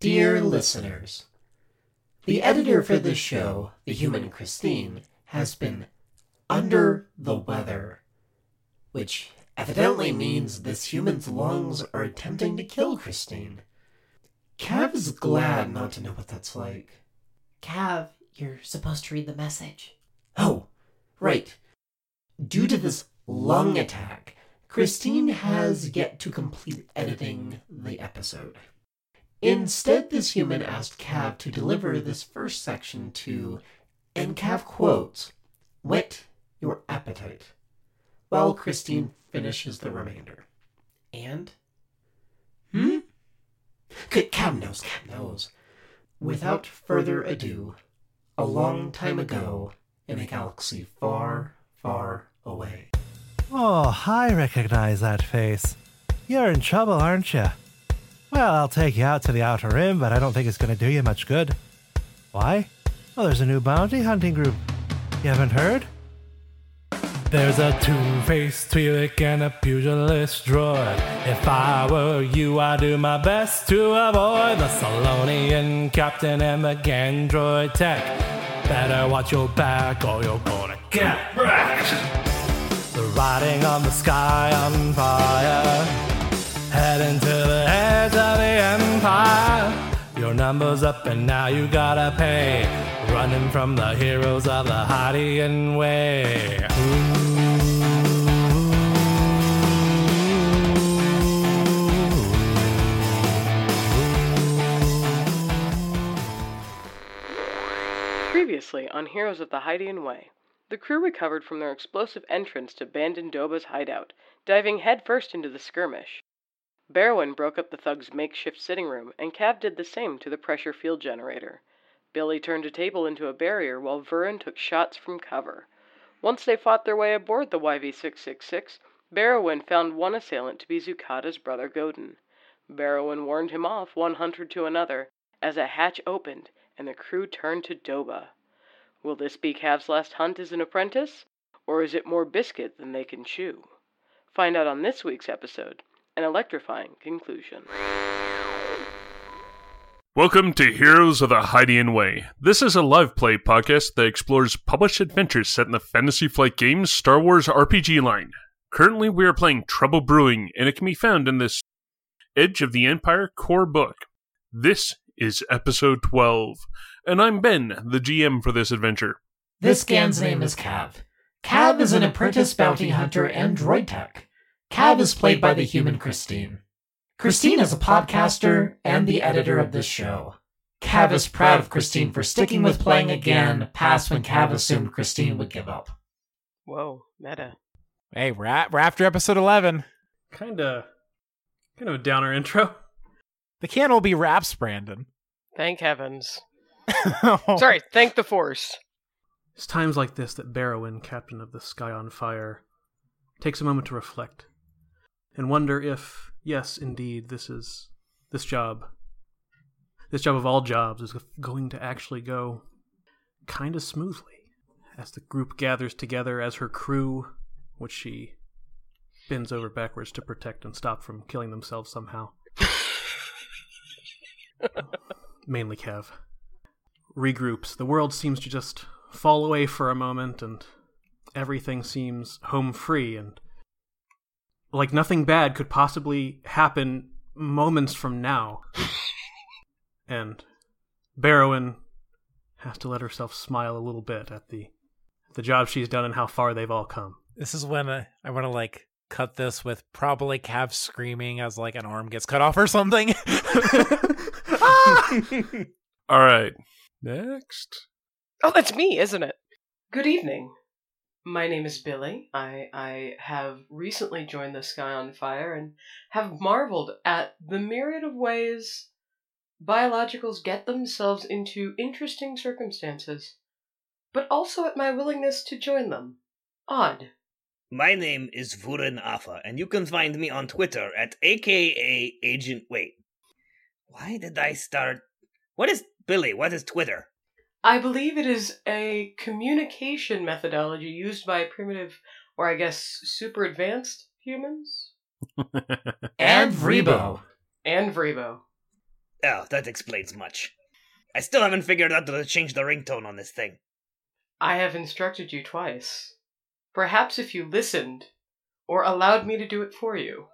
Dear listeners, the editor for this show, the human Christine, has been under the weather, which evidently means this human's lungs are attempting to kill Christine. Cav is glad not to know what that's like. Cav, you're supposed to read the message. Oh, right. Due to this lung attack, Christine has yet to complete editing the episode. Instead, this human asked Cav to deliver this first section to, and Cav quotes, whet your appetite, while Christine finishes the remainder. And? Hmm? C- Cav knows, Cav knows. Without further ado, a long time ago, in a galaxy far, far away. Oh, I recognize that face. You're in trouble, aren't you? Well, I'll take you out to the Outer Rim, but I don't think it's going to do you much good. Why? Well, there's a new bounty hunting group. You haven't heard? There's a two-faced Twi'lek and a pugilist droid. If I were you, I'd do my best to avoid the Selonian captain and the Gandroid tech. Better watch your back or you're gonna get wrecked. The writing on the sky on fire. Heading to the edge empire. Your number's up and now you gotta pay. Running from the heroes of the way. Previously on Heroes of the Hydian Way, the crew recovered from their explosive entrance to Bandon Doba's hideout, diving headfirst into the skirmish. Barrowin broke up the thug's makeshift sitting room, and Cav did the same to the pressure field generator. Billy turned a table into a barrier while Vurin took shots from cover. Once they fought their way aboard the YV666, Barrowin found one assailant to be Zukata's brother Godin. Barrowin warned him off one hunter to another as a hatch opened and the crew turned to Doba. Will this be Cav's last hunt as an apprentice, or is it more biscuit than they can chew? Find out on this week's episode an electrifying conclusion. Welcome to Heroes of the Hydian Way. This is a live play podcast that explores published adventures set in the Fantasy Flight Games Star Wars RPG line. Currently, we are playing Trouble Brewing, and it can be found in this Edge of the Empire core book. This is episode 12, and I'm Ben, the GM for this adventure. This Gan's name is Cav. Cav is an apprentice bounty hunter and droid tech. Cav is played by the human Christine. Christine is a podcaster and the editor of this show. Cav is proud of Christine for sticking with playing again past when Cav assumed Christine would give up. Whoa, meta. Hey, we're, at, we're after episode 11. Kinda, kind of a downer intro. The can will be wraps, Brandon. Thank heavens. Sorry, thank the Force. It's times like this that Barrowin, captain of the Sky on Fire, takes a moment to reflect and wonder if, yes, indeed, this is this job, this job of all jobs, is going to actually go kind of smoothly as the group gathers together as her crew, which she bends over backwards to protect and stop from killing themselves somehow. Mainly Kev. Regroups. The world seems to just fall away for a moment and everything seems home free and like nothing bad could possibly happen moments from now. and Barrowin has to let herself smile a little bit at the the job she's done and how far they've all come. This is when uh, I want to like cut this with probably Cav screaming as like an arm gets cut off or something. All right, next. Oh, that's me, isn't it? Good evening. My name is Billy. I I have recently joined the Sky on Fire and have marveled at the myriad of ways biologicals get themselves into interesting circumstances, but also at my willingness to join them. Odd. My name is Vurin Afa, and you can find me on Twitter at AKA Agent Wait. Why did I start? What is Billy? What is Twitter? I believe it is a communication methodology used by primitive, or I guess super advanced humans. And Vrebo. And Vrevo. Oh, that explains much. I still haven't figured out how to change the ringtone on this thing. I have instructed you twice. Perhaps if you listened, or allowed me to do it for you.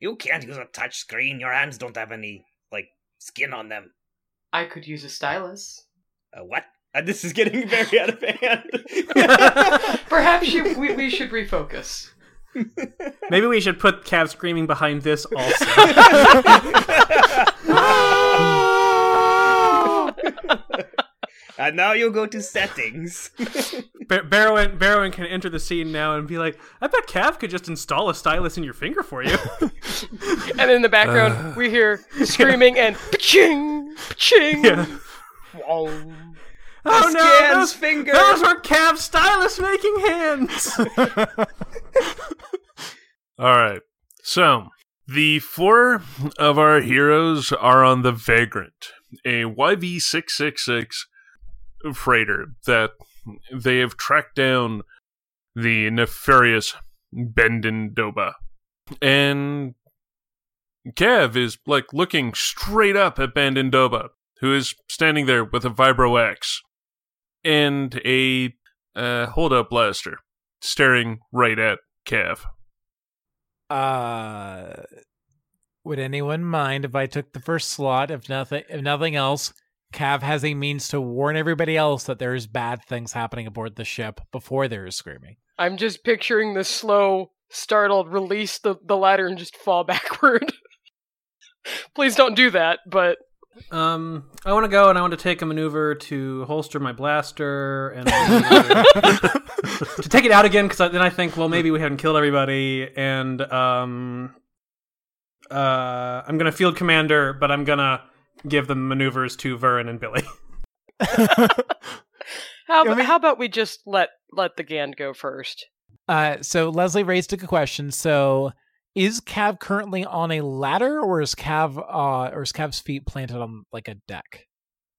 You can't use a touch screen. Your hands don't have any, like, skin on them. I could use a stylus. Uh, what? Uh, this is getting very out of hand. Perhaps you, we, we should refocus. Maybe we should put Cav screaming behind this also. and now you'll go to settings. Bar- Barrowin, Barrowin can enter the scene now and be like, I bet Cav could just install a stylus in your finger for you. And in the background, we hear screaming and ching, ching. Yeah. Oh no, those, finger. those were Cav's stylus making hands. All right. So, the four of our heroes are on the Vagrant, a YV666 freighter that they have tracked down the nefarious Bendin Doba. And Kev is like looking straight up at Bendin Doba, who is standing there with a Vibro Axe and a uh, hold up blaster staring right at Kev. Uh, would anyone mind if I took the first slot? If nothing, if nothing else, Cav has a means to warn everybody else that there's bad things happening aboard the ship before there is screaming. I'm just picturing the slow, startled release the, the ladder and just fall backward. Please don't do that, but um, I want to go and I want to take a maneuver to holster my blaster and to take it out again because then I think, well, maybe we haven't killed everybody, and um, uh, I'm gonna field commander, but I'm gonna give the maneuvers to Vern and Billy. how, I mean- how about we just let let the Gand go first? Uh, so Leslie raised a good question. So, is Cav currently on a ladder, or is Cav, uh, or is Cav's feet planted on like a deck?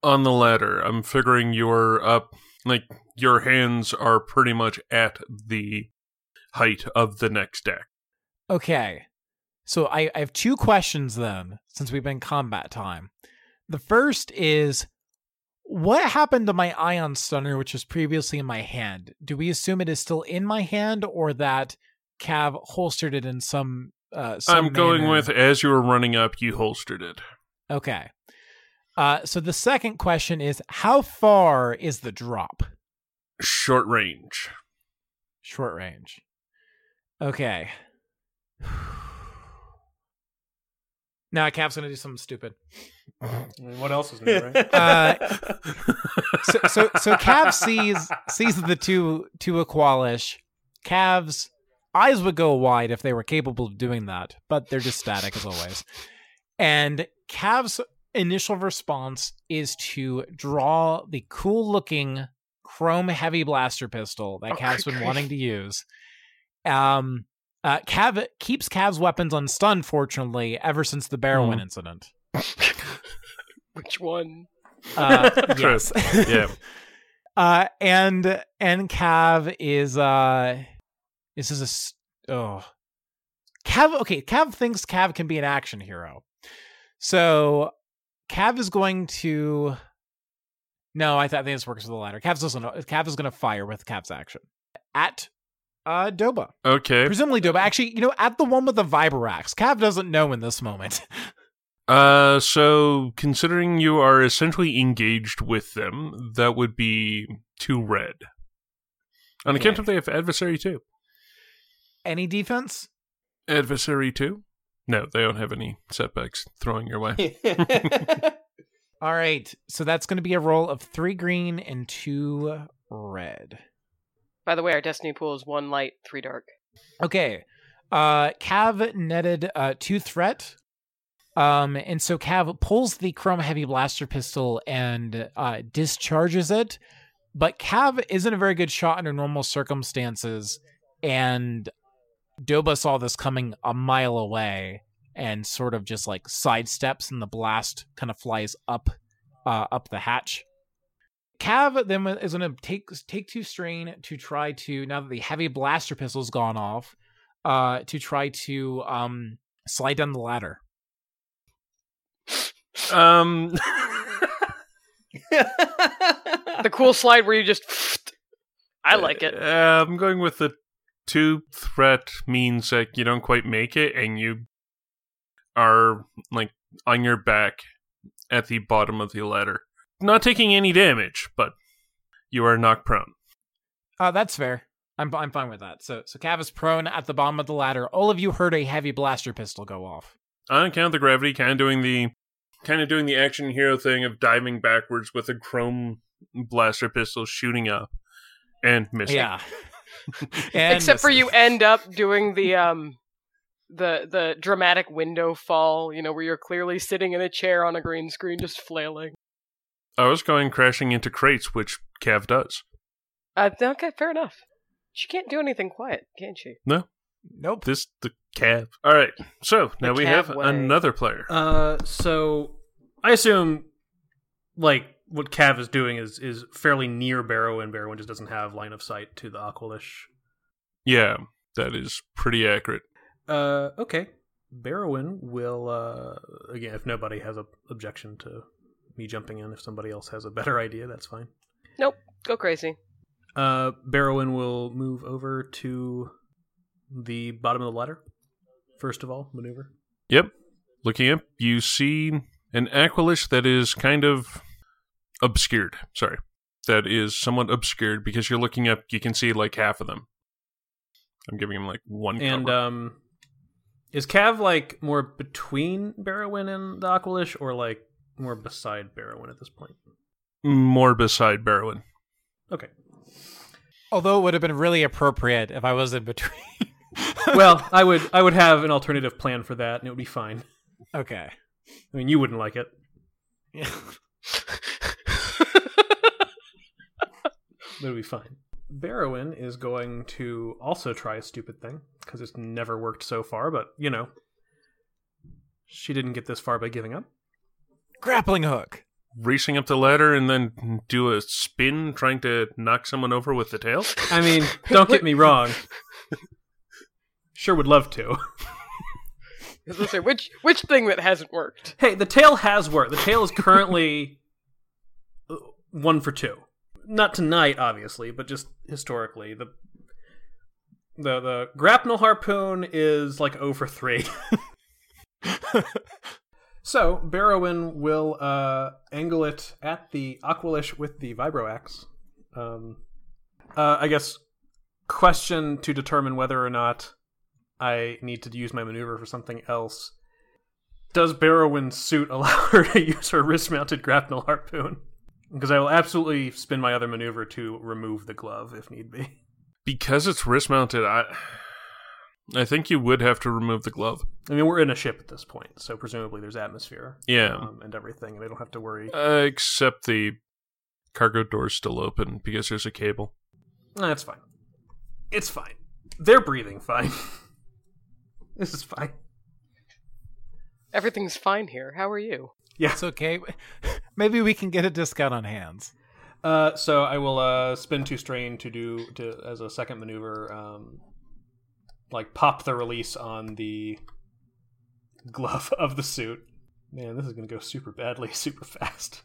on the ladder. I'm figuring you're up, like, your hands are pretty much at the height of the next deck. Okay. So I, I have two questions then, since we've been combat time. The first is what happened to my ion stunner, which was previously in my hand? Do we assume it is still in my hand or that Cav holstered it in some uh some I'm going with as you were running up, you holstered it. Okay. Uh so the second question is how far is the drop? Short range. Short range. Okay. Now Cav's gonna do something stupid. what else is new, right? Uh, so so so Cav sees sees the two two Aqualish. Cav's eyes would go wide if they were capable of doing that, but they're just static as always. And Cav's initial response is to draw the cool looking chrome heavy blaster pistol that Oh, Cav's good been grief. wanting to use. Um uh, Cav keeps Cav's weapons unstunned, fortunately, ever since the Barrowin Hmm. incident. Which one? Uh, yes. Yeah. Uh, and and Cav is uh, this is a oh, Cav. Okay, Cav thinks Cav can be an action hero, so Cav is going to. No, I, th- I think this works with the ladder. Cav's doesn't. Cav is going to fire with Cav's action at uh Doba, Okay. presumably Doba. Actually, you know, at the one with the Vibro Axe. Cav doesn't know in this moment. Uh, so considering you are essentially engaged with them, that would be two red. On account Okay. of they have adversary too. Any defense? Adversary too? No, they don't have any setbacks throwing your way. All right, so that's going to be a roll of three green and two red. By the way, our destiny pool is one light, three dark. Okay. Uh Cav netted uh two threat. Um and so Cav pulls the chrome heavy blaster pistol and uh discharges it. But Cav isn't a very good shot under normal circumstances and Doba saw this coming a mile away and sort of just like sidesteps and the blast kind of flies up uh up the hatch. Cav then is going to take take two strain to try to now that the heavy blaster pistol's gone off, uh, to try to um slide down the ladder. Um, The cool slide where you just. I like it. Uh, I'm going with the two threat means that you don't quite make it and you are like on your back at the bottom of the ladder. Not taking any damage, but you are knocked prone. Uh, that's fair. I'm I'm fine with that. So so Cav is prone at the bottom of the ladder. All of you heard a heavy blaster pistol go off. On account of the gravity, kind of doing the kind of doing the action hero thing of diving backwards with a chrome blaster pistol shooting up and missing. Yeah. And Except for you end up doing the um the the dramatic window fall, you know, where you're clearly sitting in a chair on a green screen just flailing. I was going crashing into crates, which Cav does. Uh, okay, fair enough. She can't do anything quiet, can she? No. Nope. This the Cav. All right, so now we have way. another player. Uh, so I assume, like, what Cav is doing is is fairly near Barrow, and Barrow just doesn't have line of sight to the Aqualish. Yeah, that is pretty accurate. Uh, okay. Barrowin will, uh, again, if nobody has a objection to me jumping in, if somebody else has a better idea, that's fine. Nope. Go crazy. Uh, Barrowin will move over to the bottom of the ladder. First of all, maneuver. Yep. Looking up, you see an Aqualish that is kind of obscured. Sorry. That is somewhat obscured because you're looking up, you can see like half of them. I'm giving him like one And cover. um, is Cav like more between Barrowin and the Aqualish, or like more beside Barrowin at this point? More beside Barrowin. Okay. Although it would have been really appropriate if I was in between. Well, I would I would have an alternative plan for that, and it would be fine. okay. I mean, you wouldn't like it. but it'll be fine. Barrowin is going to also try a stupid thing because it's never worked so far, but you know, she didn't get this far by giving up. Grappling hook. Racing up the ladder and then do a spin trying to knock someone over with the tail. I mean, don't get me wrong. Sure, would love to. I was gonna say, which which thing that hasn't worked? Hey, the tail has worked. The tail is currently uh, one for two. Not tonight, obviously, but just historically. The the the grapnel harpoon is like 0 for three. so Barrowin will uh, angle it at the Aqualish with the vibro axe. Um, uh, I guess question to determine whether or not I need to use my maneuver for something else. Does Barrowin's suit allow her to use her wrist-mounted grapnel harpoon? Because I will absolutely spin my other maneuver to remove the glove if need be. Because it's wrist mounted, I I think you would have to remove the glove. I mean, we're in a ship at this point, so presumably there's atmosphere, Yeah. um, and everything, and I don't have to worry. Uh, except the cargo door's still open because there's a cable. That's fine. It's fine. They're breathing fine. this is fine. Everything's fine here. How are you? Yeah. It's okay. Maybe we can get a discount on hands. Uh, so I will uh, spin two strain to do to as a second maneuver, um, like pop the release on the glove of the suit. Man, this is gonna go super badly, super fast.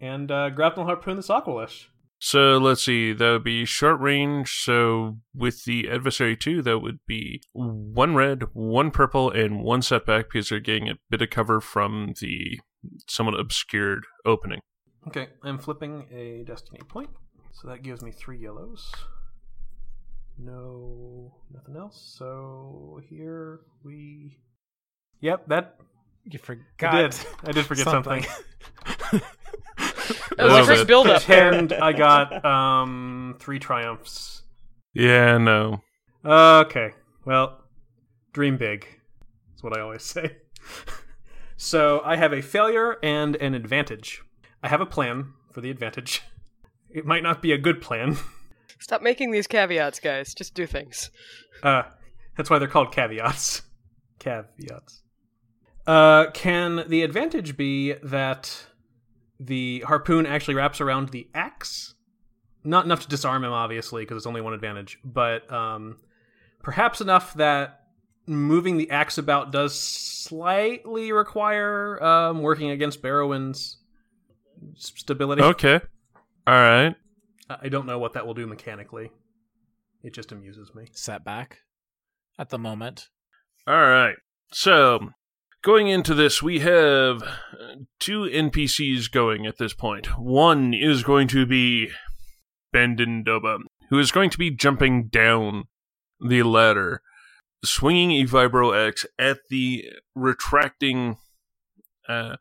And uh, grapnel harpoon this Aqualish. So let's see, that would be short range. So with the adversary two, that would be one red, one purple, and one setback because they're getting a bit of cover from the somewhat obscured opening. Okay, I'm flipping a destiny point, so that gives me three yellows. No, nothing else. So here we. Yep, that You forgot. I did. I did forget something. That was a quick but- build up. and I got um three triumphs. Yeah, no. Okay, well, dream big. That's what I always say. so I have a failure and an advantage. I have a plan for the advantage. It might not be a good plan. Stop making these caveats, guys. Just do things. Uh, that's why they're called caveats. Caveats. Uh, can the advantage be that the harpoon actually wraps around the axe? Not enough to disarm him, obviously, because it's only one advantage, but um, perhaps enough that moving the axe about does slightly require um, working against Barrowin's stability. Okay. All right. I I don't know what that will do mechanically. It just amuses me. Setback at the moment. All right. So, going into this, we have uh, two NPCs going at this point. One is going to be Bendendoba, who is going to be jumping down the ladder, swinging a Vibro Axe at the retracting uh,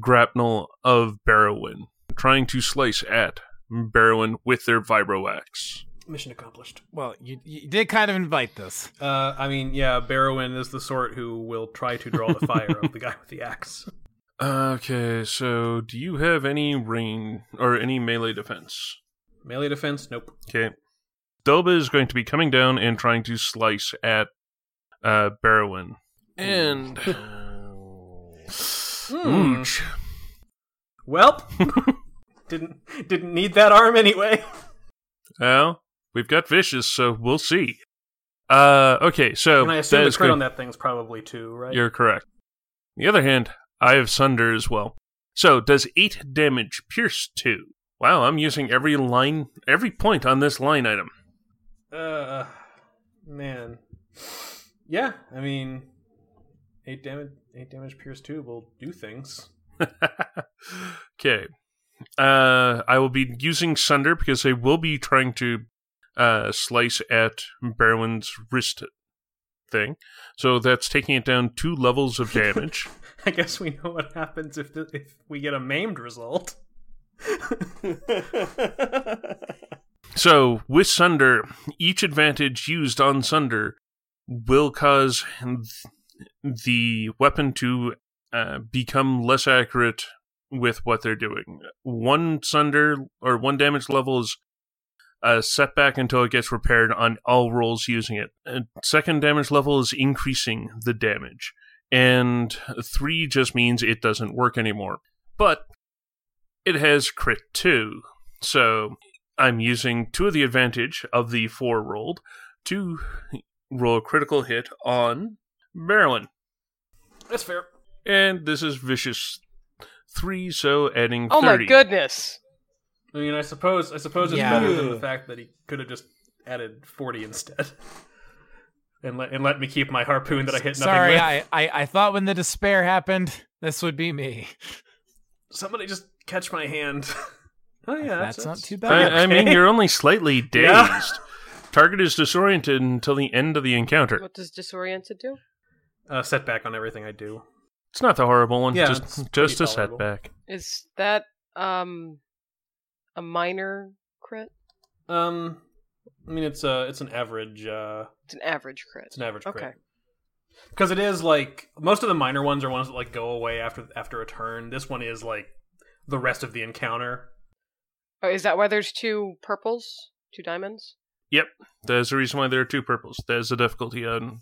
grapnel of Barrowin, trying to slice at Barrowin with their Vibro Axe. Mission accomplished. Well, you, you did kind of invite this. Uh, I mean, yeah, Barrowin is the sort who will try to draw the fire of the guy with the axe. Okay, so do you have any range or any melee defense? Melee defense? Nope. Okay. Doba is going to be coming down and trying to slice at uh, Barrowin. And. Hmm. Ooch. Well, didn't didn't need that arm anyway. Well, we've got vicious, so we'll see. Uh, okay, so and I assume that the is crit good. on that thing's probably two, right? You're correct. On the other hand, I have Sunder as well. So, does 8 damage pierce 2? Wow, I'm using every line, every point on this line item. Uh, man. Yeah, I mean, eight damage, eight damage pierce two will do things. okay. Uh, I will be using Sunder because I will be trying to uh, slice at Barrowin's wrist thing. So that's taking it down two levels of damage. I guess we know what happens if the, if we get a maimed result. so with Sunder, each advantage used on Sunder will cause the weapon to uh, become less accurate with what they're doing. One Sunder or one damage level is a setback until it gets repaired on all rolls using it. Second damage level is increasing the damage. And three just means it doesn't work anymore. But it has crit too. So I'm using two of the advantage of the four rolled to roll a critical hit on Marilyn. That's fair. And this is vicious three, so adding Oh 30. my goodness. I mean, I suppose I suppose it's Yeah. better than the fact that he could have just added forty instead, and let and let me keep my harpoon that I hit nothing Sorry, with. I, I I thought when the despair happened, this would be me. Somebody just catch my hand. oh yeah, That's not too I, bad. I mean, you're only slightly dazed. Yeah. Target is disoriented until the end of the encounter. What does disoriented do? Uh, setback on everything I do. It's not the horrible one, Yeah, just just a tolerable. setback. Is that um a minor crit? Um, I mean, it's a it's an average. Uh, It's an average crit. it's an average crit. Okay. Because it is like most of the minor ones are ones that like go away after after a turn. This one is like the rest of the encounter. Oh, is that why there's two purples, two diamonds? Yep, there's the reason why there are two purples. There's the difficulty on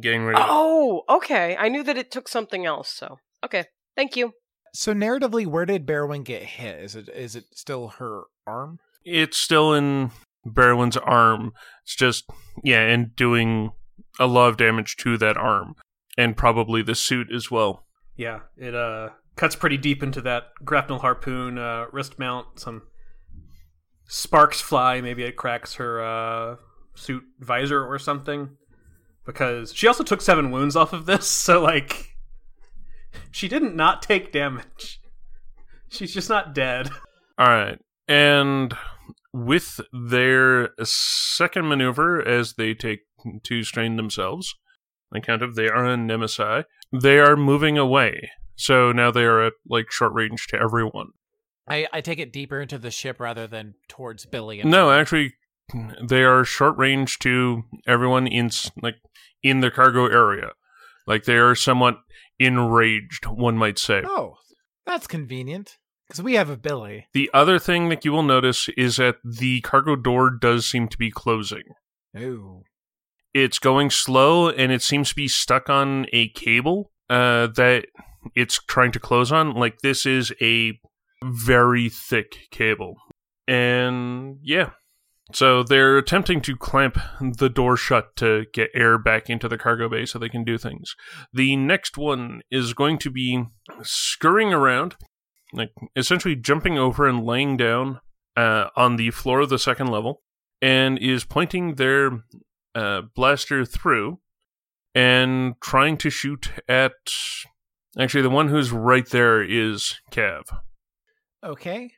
getting rid of it. Oh, okay. I knew that it took something else. So okay, thank you. So narratively, where did Barrowin get hit? Is it is it still her arm? It's still in Barrowin's arm. It's just, yeah, and doing a lot of damage to that arm. And probably the suit as well. Yeah, it uh cuts pretty deep into that grapnel harpoon uh, wrist mount. Some sparks fly. Maybe it cracks her uh, suit visor or something. Because she also took seven wounds off of this, so like she didn't not take damage. She's just not dead. Alright. And with their second maneuver, as they take to strain themselves, on account of they are in Nemesis, they are moving away. So now they are at like short range to everyone. I, I take it deeper into the ship rather than towards Billy. And No, actually, they are short range to everyone in like in the cargo area. Like they are somewhat enraged, one might say. Oh, that's convenient because we have a Billy. The other thing that you will notice is that the cargo door does seem to be closing. Ooh. It's going slow, and it seems to be stuck on a cable uh, that it's trying to close on. Like this is a very thick cable, and yeah. So they're attempting to clamp the door shut to get air back into the cargo bay so they can do things. The next one is going to be scurrying around, like essentially jumping over and laying down uh, on the floor of the second level, and is pointing their uh, blaster through and trying to shoot at. Actually, the one who's right there is Cav. Okay.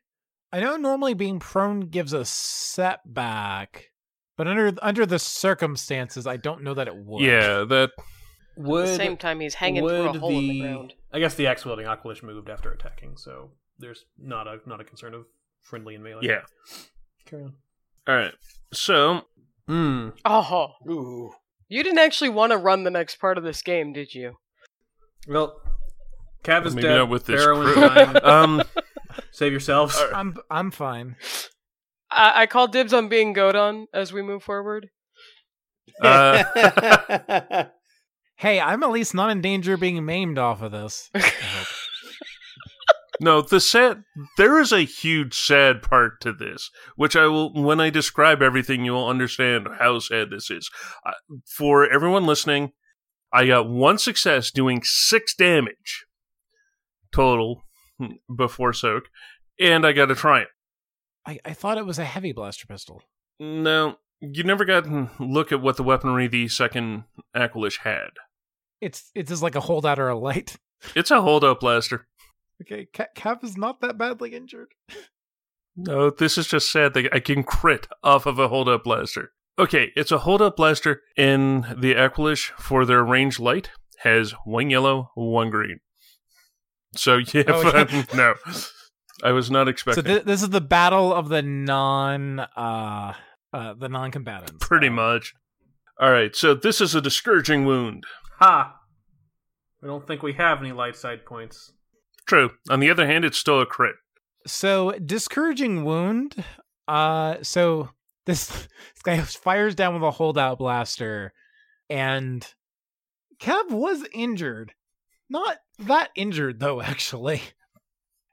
I know normally being prone gives a setback, but under under the circumstances, I don't know that it would. Yeah, that would. At Would the same time, he's hanging through a would hole in the ground. I guess the axe wielding Aqualish moved after attacking, so there's not a not a concern of friendly and melee. yeah. Carry on. All right. So Hmm. Oh, Ooh. you didn't actually want to run the next part of this game, did you? Well, Cav is Maybe dead. not with this Barrowin's crew. dying. um Save yourselves. I'm I'm fine. I, I call dibs on being Godon as we move forward. uh, Hey, I'm at least not in danger of being maimed off of this. No, the sad there is a huge sad part to this, which I will when I describe everything you will understand how sad this is. Uh, for everyone listening, I got one success doing 6 damage total before soak and I got a triumph. I, I thought it was a heavy blaster pistol. No, you never got to look at what the weaponry the second Aqualish had. It's it's just like a holdout or a light. It's a holdout blaster. Okay, Cap is not that badly injured. No, this is just sad that I can crit off of a hold up blaster. Okay, it's a hold up blaster, and the Aqualish for their range light has one yellow, one green. So yeah, Oh, yeah. but no, I was not So expecting. thi- this is the battle of the non uh uh the non combatants. Pretty much. All right, so this is a discouraging wound. Ha! I don't think we have any light side points. True. On the other hand, it's still a crit. So discouraging wound. Uh, so this this guy fires down with a holdout blaster, and Kev was injured. Not that injured though, actually.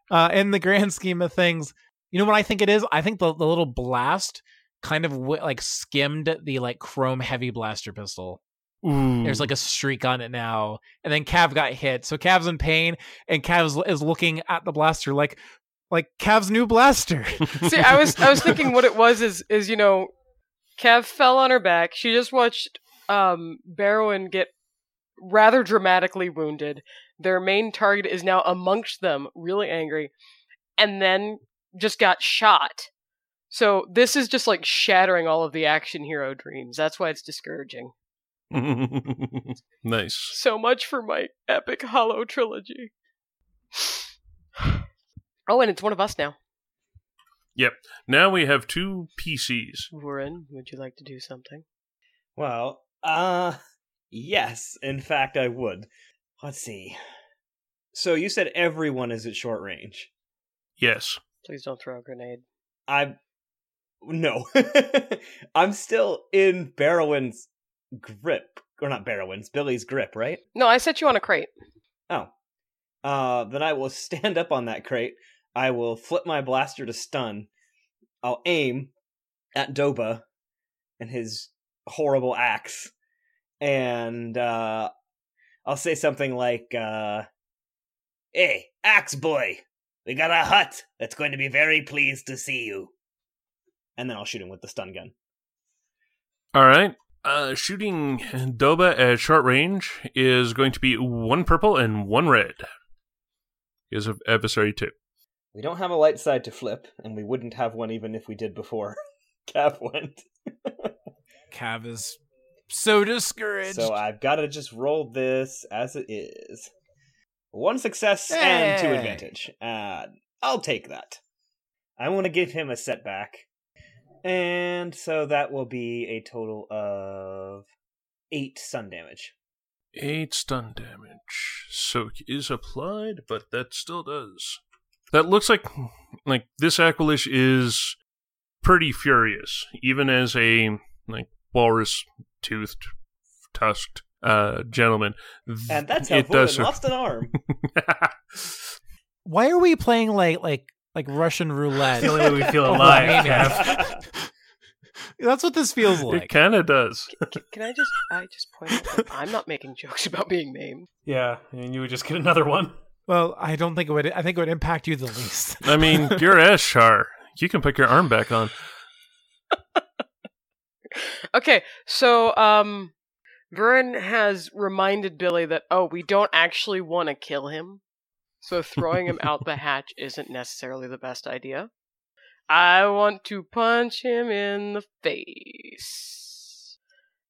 Uh, in the grand scheme of things, you know what I think it is? I think the, the little blast kind of w- like skimmed the like chrome heavy blaster pistol. Ooh. There's like a streak on it now, and then Cav got hit, so Cav's in pain, and Cav is, is looking at the blaster like, like Cav's new blaster. See, I was I was thinking what it was is is you know, Cav fell on her back. She just watched um Barrowin get rather dramatically wounded. Their main target is now amongst them, really angry, and then just got shot. So this is just like shattering all of the action hero dreams. That's why it's discouraging. nice. So much for my epic Hollow trilogy. oh, and it's one of us now. Yep. Now we have two PCs. Warren, would you like to do something? Well, uh, yes. In fact, I would. Let's see. So you said everyone is at short range. Yes. Please don't throw a grenade. I no. I'm still in Barrowin's grip. Or not Barrowin's, Billy's grip, right? No, I set you on a crate. Oh. Uh then I will stand up on that crate. I will flip my blaster to stun. I'll aim at Doba and his horrible axe. And uh I'll say something like uh Hey, axe boy, we got a Hutt that's going to be very pleased to see you. And then I'll shoot him with the stun gun. All right. Uh, shooting Doba at short range is going to be one purple and one red. Is of adversary two. We don't have a light side to flip, and we wouldn't have one even if we did before Cav went. Cav is so discouraged. So I've got to just roll this as it is. One success and two advantage. Uh, I'll take that. I want to give him a setback. And so that will be a total of eight stun damage. Eight stun damage. Soak is applied, but that still does. That looks like like this Aqualish is pretty furious, even as a like walrus toothed, tusked uh gentleman. And that's how it does. Volan lost an arm. Why are we playing like like like Russian roulette? The only way we feel alive, maybe. That's what this feels like. It kind of does. C- Can I just I just point out that I'm not making jokes about being named. Yeah, and you would just get another one. Well, I don't think it would. I think it would impact you the least. I mean, you're Eshar. You can put your arm back on. Okay, so um Vern has reminded Billy that oh, we don't actually want to kill him. So throwing him out the hatch isn't necessarily the best idea. I want to punch him in the face.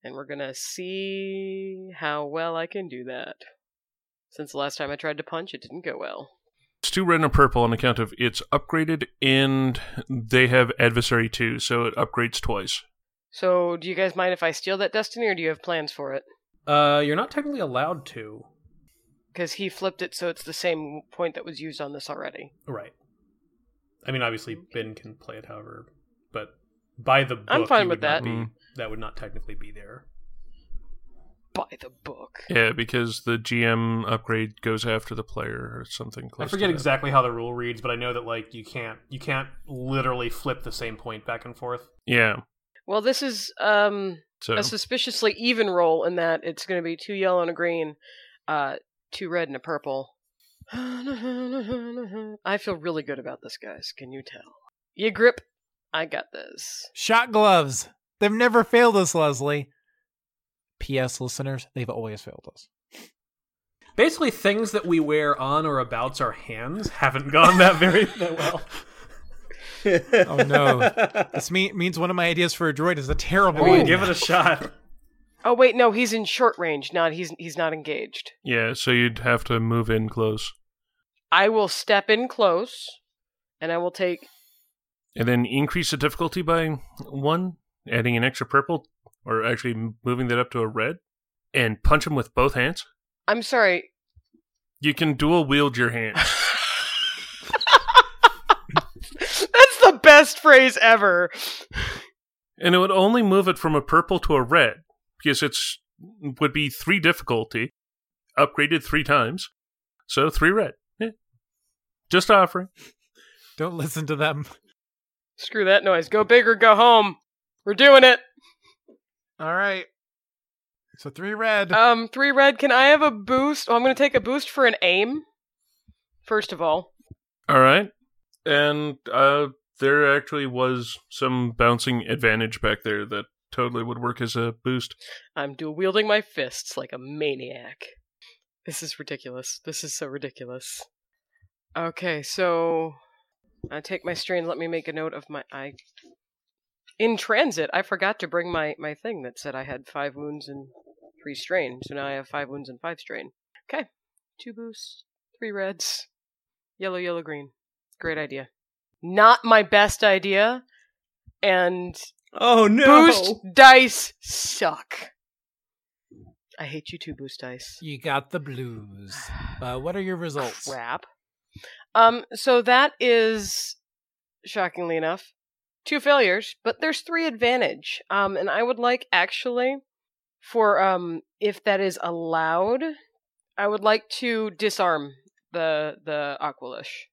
And we're to see how well I can do that. Since the last time I tried to punch, it didn't go well. It's two red and purple on account of it's upgraded and they have adversary too, so it upgrades twice. So, do you guys mind if I steal that destiny, or do you have plans for it? Uh, you're not technically allowed to. Because he flipped it so it's the same point that was used on this already. Right. I mean, obviously, Ben can play it however, but by the book, I'm fine with would that. Be, Mm. That would not technically be there. By the book. Yeah, because the GM upgrade goes after the player or something close I forget to that. exactly how the rule reads, but I know that like you can't you can't literally flip the same point back and forth. Yeah. Well, this is um So a suspiciously even roll in that it's going to be two yellow and a green, uh, two red and a purple. I feel really good about this, guys. Can you tell? You grip. I got this. Shock gloves. They've never failed us, Leslie. P.S. Listeners, they've always failed us. Basically, things that we wear on or about our hands haven't gone that very that well. Oh no, this me- means one of my ideas for a droid is a terrible I mean, idea. give it a shot. Oh wait, no, he's in short range. Not he's he's not engaged. yeah, so you'd have to move in close. I will step in close, and I will take. And then increase the difficulty by one, adding an extra purple, or actually moving that up to a red, and punch him with both hands. I'm sorry. You can dual wield your hands. That's the best phrase ever. and it would only move it from a purple to a red, because it's would be three difficulty, upgraded three times. So three red. Yeah. Just offering. Don't listen to them. Screw that noise. Go big or go home. We're doing it. All right. So three red. Um, three red. Can I have a boost? Oh, I'm going to take a boost for an aim. First of all, All right. And uh there actually was some bouncing advantage back there that totally would work as a boost. I'm dual wielding my fists like a maniac. This is ridiculous. This is so ridiculous. Okay, so I take my strain. Let me make a note of my. I in transit. I forgot to bring my my thing that said I had five wounds and three strain. So now I have five wounds and five strain. Okay, two boosts, three reds, yellow, yellow, green. Great idea. Not my best idea, and oh no! boost dice suck. I hate you too, boost dice. You got the blues. Uh, what are your results? Crap. Um, so that is shockingly enough two failures, but there's three advantage. Um, and I would like actually for um if that is allowed, I would like to disarm the the Aqualish.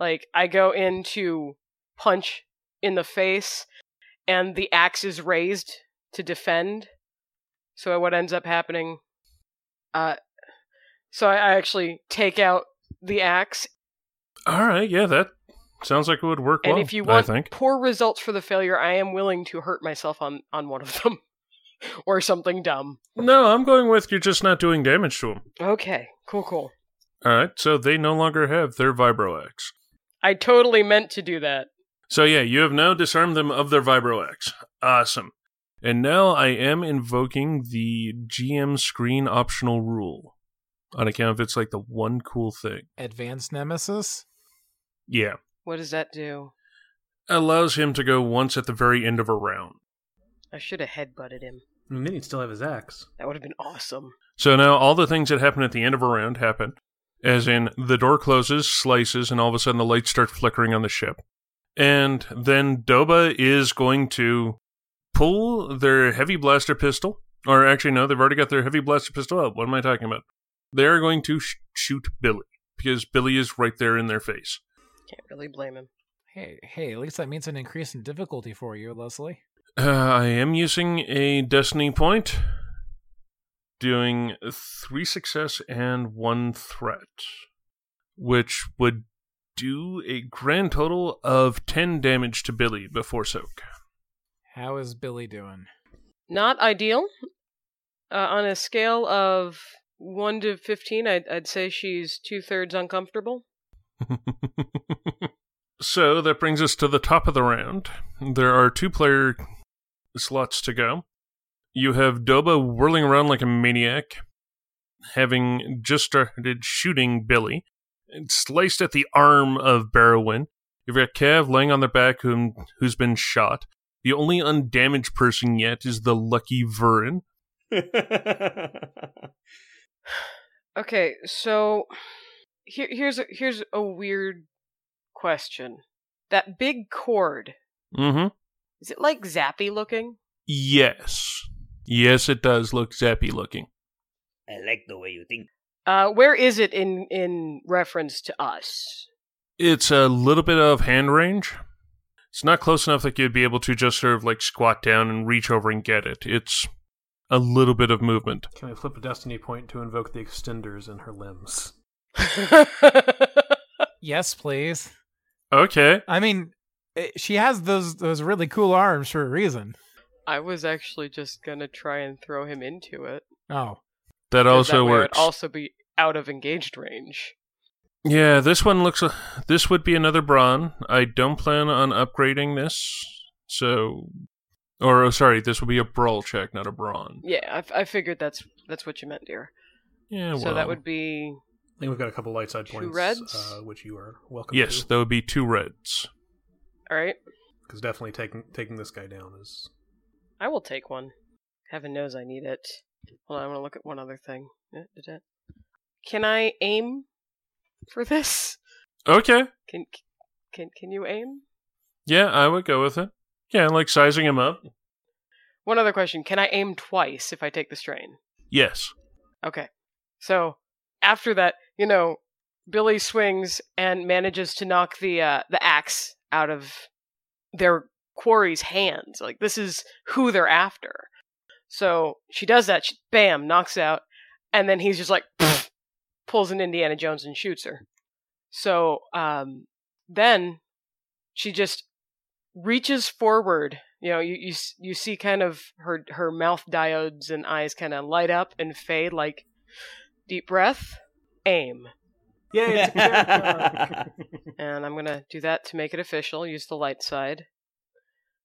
Like I go in to punch in the face, and the axe is raised to defend. So what ends up happening? Uh, so I, I actually take out the axe, All right, yeah, that sounds like it would work and well. if you want poor results for the failure, I am willing to hurt myself on on one of them, or something dumb. No, I'm going with you're just not doing damage to them. Okay, cool, cool. All right, so they no longer have their Vibro Axe. I totally meant to do that. So yeah, you have now disarmed them of their Vibro Axe. Awesome. And now I am invoking the GM screen optional rule. On account of it's like the one cool thing. Advanced Nemesis? Yeah. What does that do? Allows him to go once at the very end of a round. I should have headbutted him. I mean, then he'd still have his axe. That would have been awesome. So now all the things that happen at the end of a round happen. As in, the door closes, slices, and all of a sudden the lights start flickering on the ship. And then Doba is going to pull their heavy blaster pistol. Or actually, no, they've already got their heavy blaster pistol out. What am I talking about? They're going to sh- shoot Billy. Because Billy is right there in their face. Can't really blame him. Hey, hey, at least that means an increase in difficulty for you, Leslie. Uh, I am using a destiny point, doing three success and one threat, which would do a grand total of 10 damage to Billy before soak. How is Billy doing? Not ideal. Uh, on a scale of 1 to 15, I'd, I'd say she's two thirds uncomfortable. so that brings us to the top of the round. There are two player slots to go. You have Doba whirling around like a maniac, having just started shooting Billy, and sliced at the arm of Barrowin. You've got Cav laying on their back, whom, who's been shot. The only undamaged person yet is the lucky Vurin. Okay, so here, here's a, here's a weird question. That big cord, Mm-hmm. is it like zappy looking? Yes. Yes, it does look zappy looking. I like the way you think. Uh, where is it in in reference to us? It's a little bit of hand range. It's not close enough that you'd be able to just sort of like squat down and reach over and get it. It's a little bit of movement. Can I flip a destiny point to invoke the extenders in her limbs? Yes, please. Okay. I mean, eh, she has those those really cool arms for a reason. I was actually just gonna try and throw him into it. Oh, that also that works. It'd also be out of engaged range. Yeah, this one looks. This would be another brawn. I don't plan on upgrading this, so, or oh, sorry, this would be a brawl check, not a brawn. Yeah, I, f- I figured that's that's what you meant, dear. Yeah, well, So that would be I think we've got a couple light side Two points, reds? uh, which you are welcome yes, to. that would be two reds. all right. Because definitely taking taking this guy down is I will take one. Heaven knows I need it. Hold on, I want to look at one other thing. Eh, Can I aim for this? Okay, Can can can you aim? yeah, I would go with it. Yeah, like sizing him up. One other question: Can I aim twice if I take the strain? Yes. Okay. So after that, you know, Billy swings and manages to knock the uh, the axe out of their quarry's hands. Like this is who they're after. So she does that. She, bam, knocks out, and then he's just like pulls an Indiana Jones and shoots her. So um, then she just reaches forward. You know, you you you see kind of her her mouth diodes and eyes kind of light up and fade. Like deep breath, aim, Yeah, it's a and I'm gonna do that to make it official. Use the light side,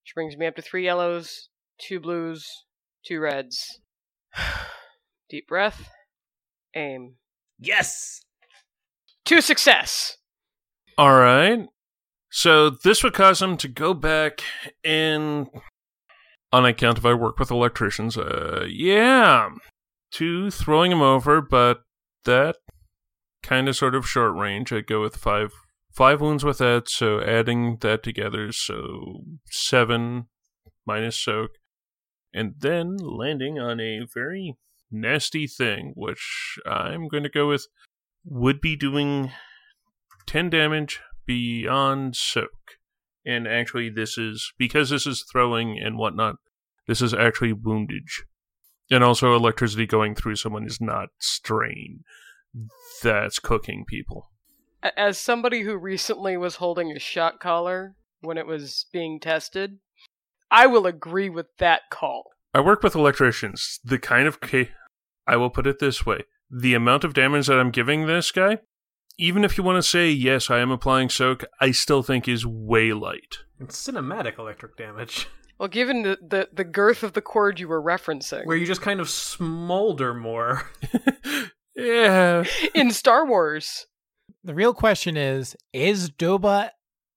which brings me up to three yellows, two blues, two reds. Deep breath, aim. yes. To success. All right. So this would cause him to go back and, on account of I work with electricians, uh, yeah, to throwing him over, but that kind of sort of short range. I'd go with five five wounds with that, so adding that together, so seven minus soak, and then landing on a very nasty thing, which I'm going to go with would be doing 10 damage beyond soak. And actually, this is because this is throwing and whatnot, this is actually woundage. And also, electricity going through someone is not strain. That's cooking people. A- As somebody who recently was holding a shock collar when it was being tested, I will agree with that call. I work with electricians. The kind of ca- I will put it this way: the amount of damage that I'm giving this guy, even if you want to say yes, I am applying soak, I still think is way light. it's cinematic electric damage, Well, given the, the, the girth of the cord you were referencing, where you just kind of smolder more. yeah, in Star Wars, the real question is: Is Doba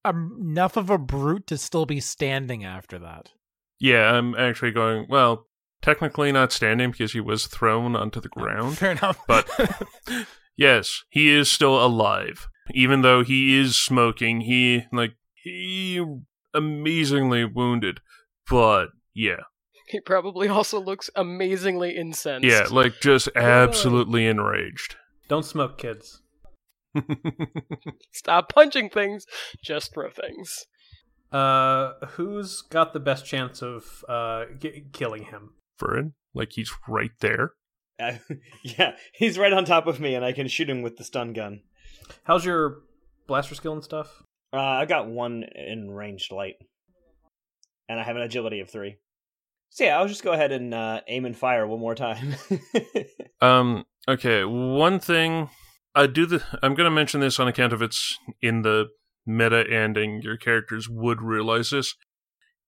enough of a brute to still be standing after that? yeah. I'm actually going. Well, technically not standing because he was thrown onto the oh, ground. Fair enough. But yes, he is still alive, even though he is smoking. He like he amazingly wounded, but yeah, he probably also looks amazingly incensed. yeah, like just absolutely enraged. Don't smoke, kids. Stop punching things, just throw things. Uh, who's got the best chance of uh g- killing him? Vern, like he's right there. Uh, yeah, he's right on top of me, and I can shoot him with the stun gun. How's your blaster skill and stuff? Uh, I got one in ranged light, and I have an agility of three. So yeah, I'll just go ahead and uh, aim and fire one more time. Um. Okay. One thing I do the. I'm going to mention this on account of it's in the meta ending. Your characters would realize this.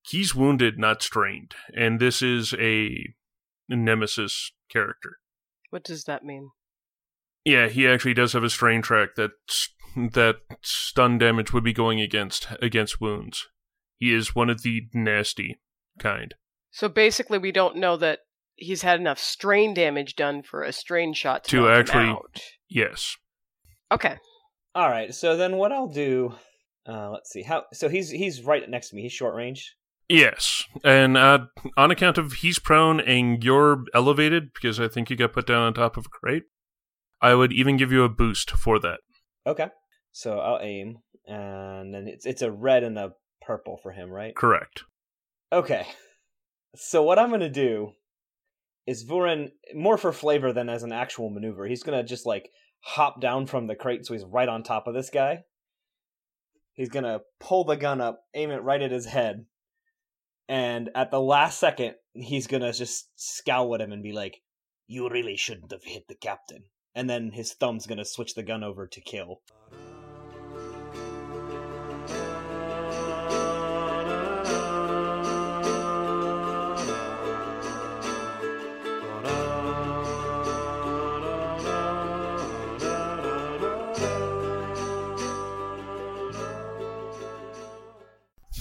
He's wounded, not strained, and this is a nemesis character. What does that mean? Yeah, he actually does have a strain track that that stun damage would be going against against wounds. He is one of the nasty kind. So basically, we don't know that he's had enough strain damage done for a strain shot to, To knock him actually- out. Yes. Okay. All right, so then what I'll do? Uh, let's see how. So he's he's right next to me. He's short range. Yes, and uh, on account of he's prone and you're elevated because I think you got put down on top of a crate, I would even give you a boost for that. Okay, so I'll aim, and then it's it's a red and a purple for him, right? Correct. Okay. So what I'm gonna do is Vuren more for flavor than as an actual maneuver. He's gonna just like hop down from the crate so he's right on top of this guy. He's gonna pull the gun up, aim it right at his head, and at the last second, he's gonna just scowl at him and be like, "You really shouldn't have hit the captain." And then his thumb's gonna switch the gun over to kill.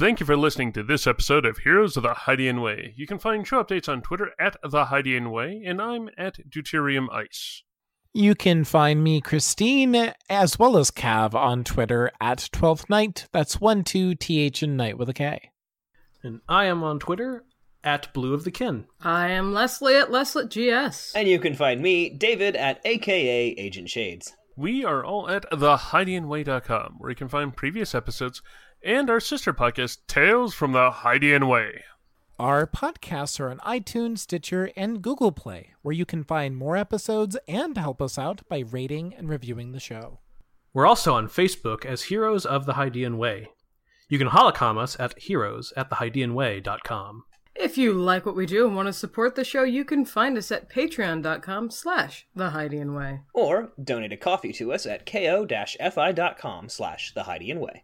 Thank you for listening to this episode of Heroes of the Hydian Way. You can find show updates on Twitter at the Hydian Way, and I'm at Deuterium Ice. You can find me, Christine, as well as Cav on Twitter at 12th Night. That's 1 2 TH and Night with a K. And I am on Twitter at Blue of the Kin. I am Leslie at Leslet GS. And you can find me, David, at AKA Agent Shades. We are all at thehydianway.com, where you can find previous episodes and our sister podcast, Tales from the Hydian Way. Our podcasts are on iTunes, Stitcher, and Google Play, where you can find more episodes and help us out by rating and reviewing the show. We're also on Facebook as Heroes of the Hydian Way. You can holocom us at heroes at thehydianway.com. If you like what we do and want to support the show, you can find us at patreon.com slash the Hydian Way. Or donate a coffee to us at ko-fi.com slash the Hydian Way.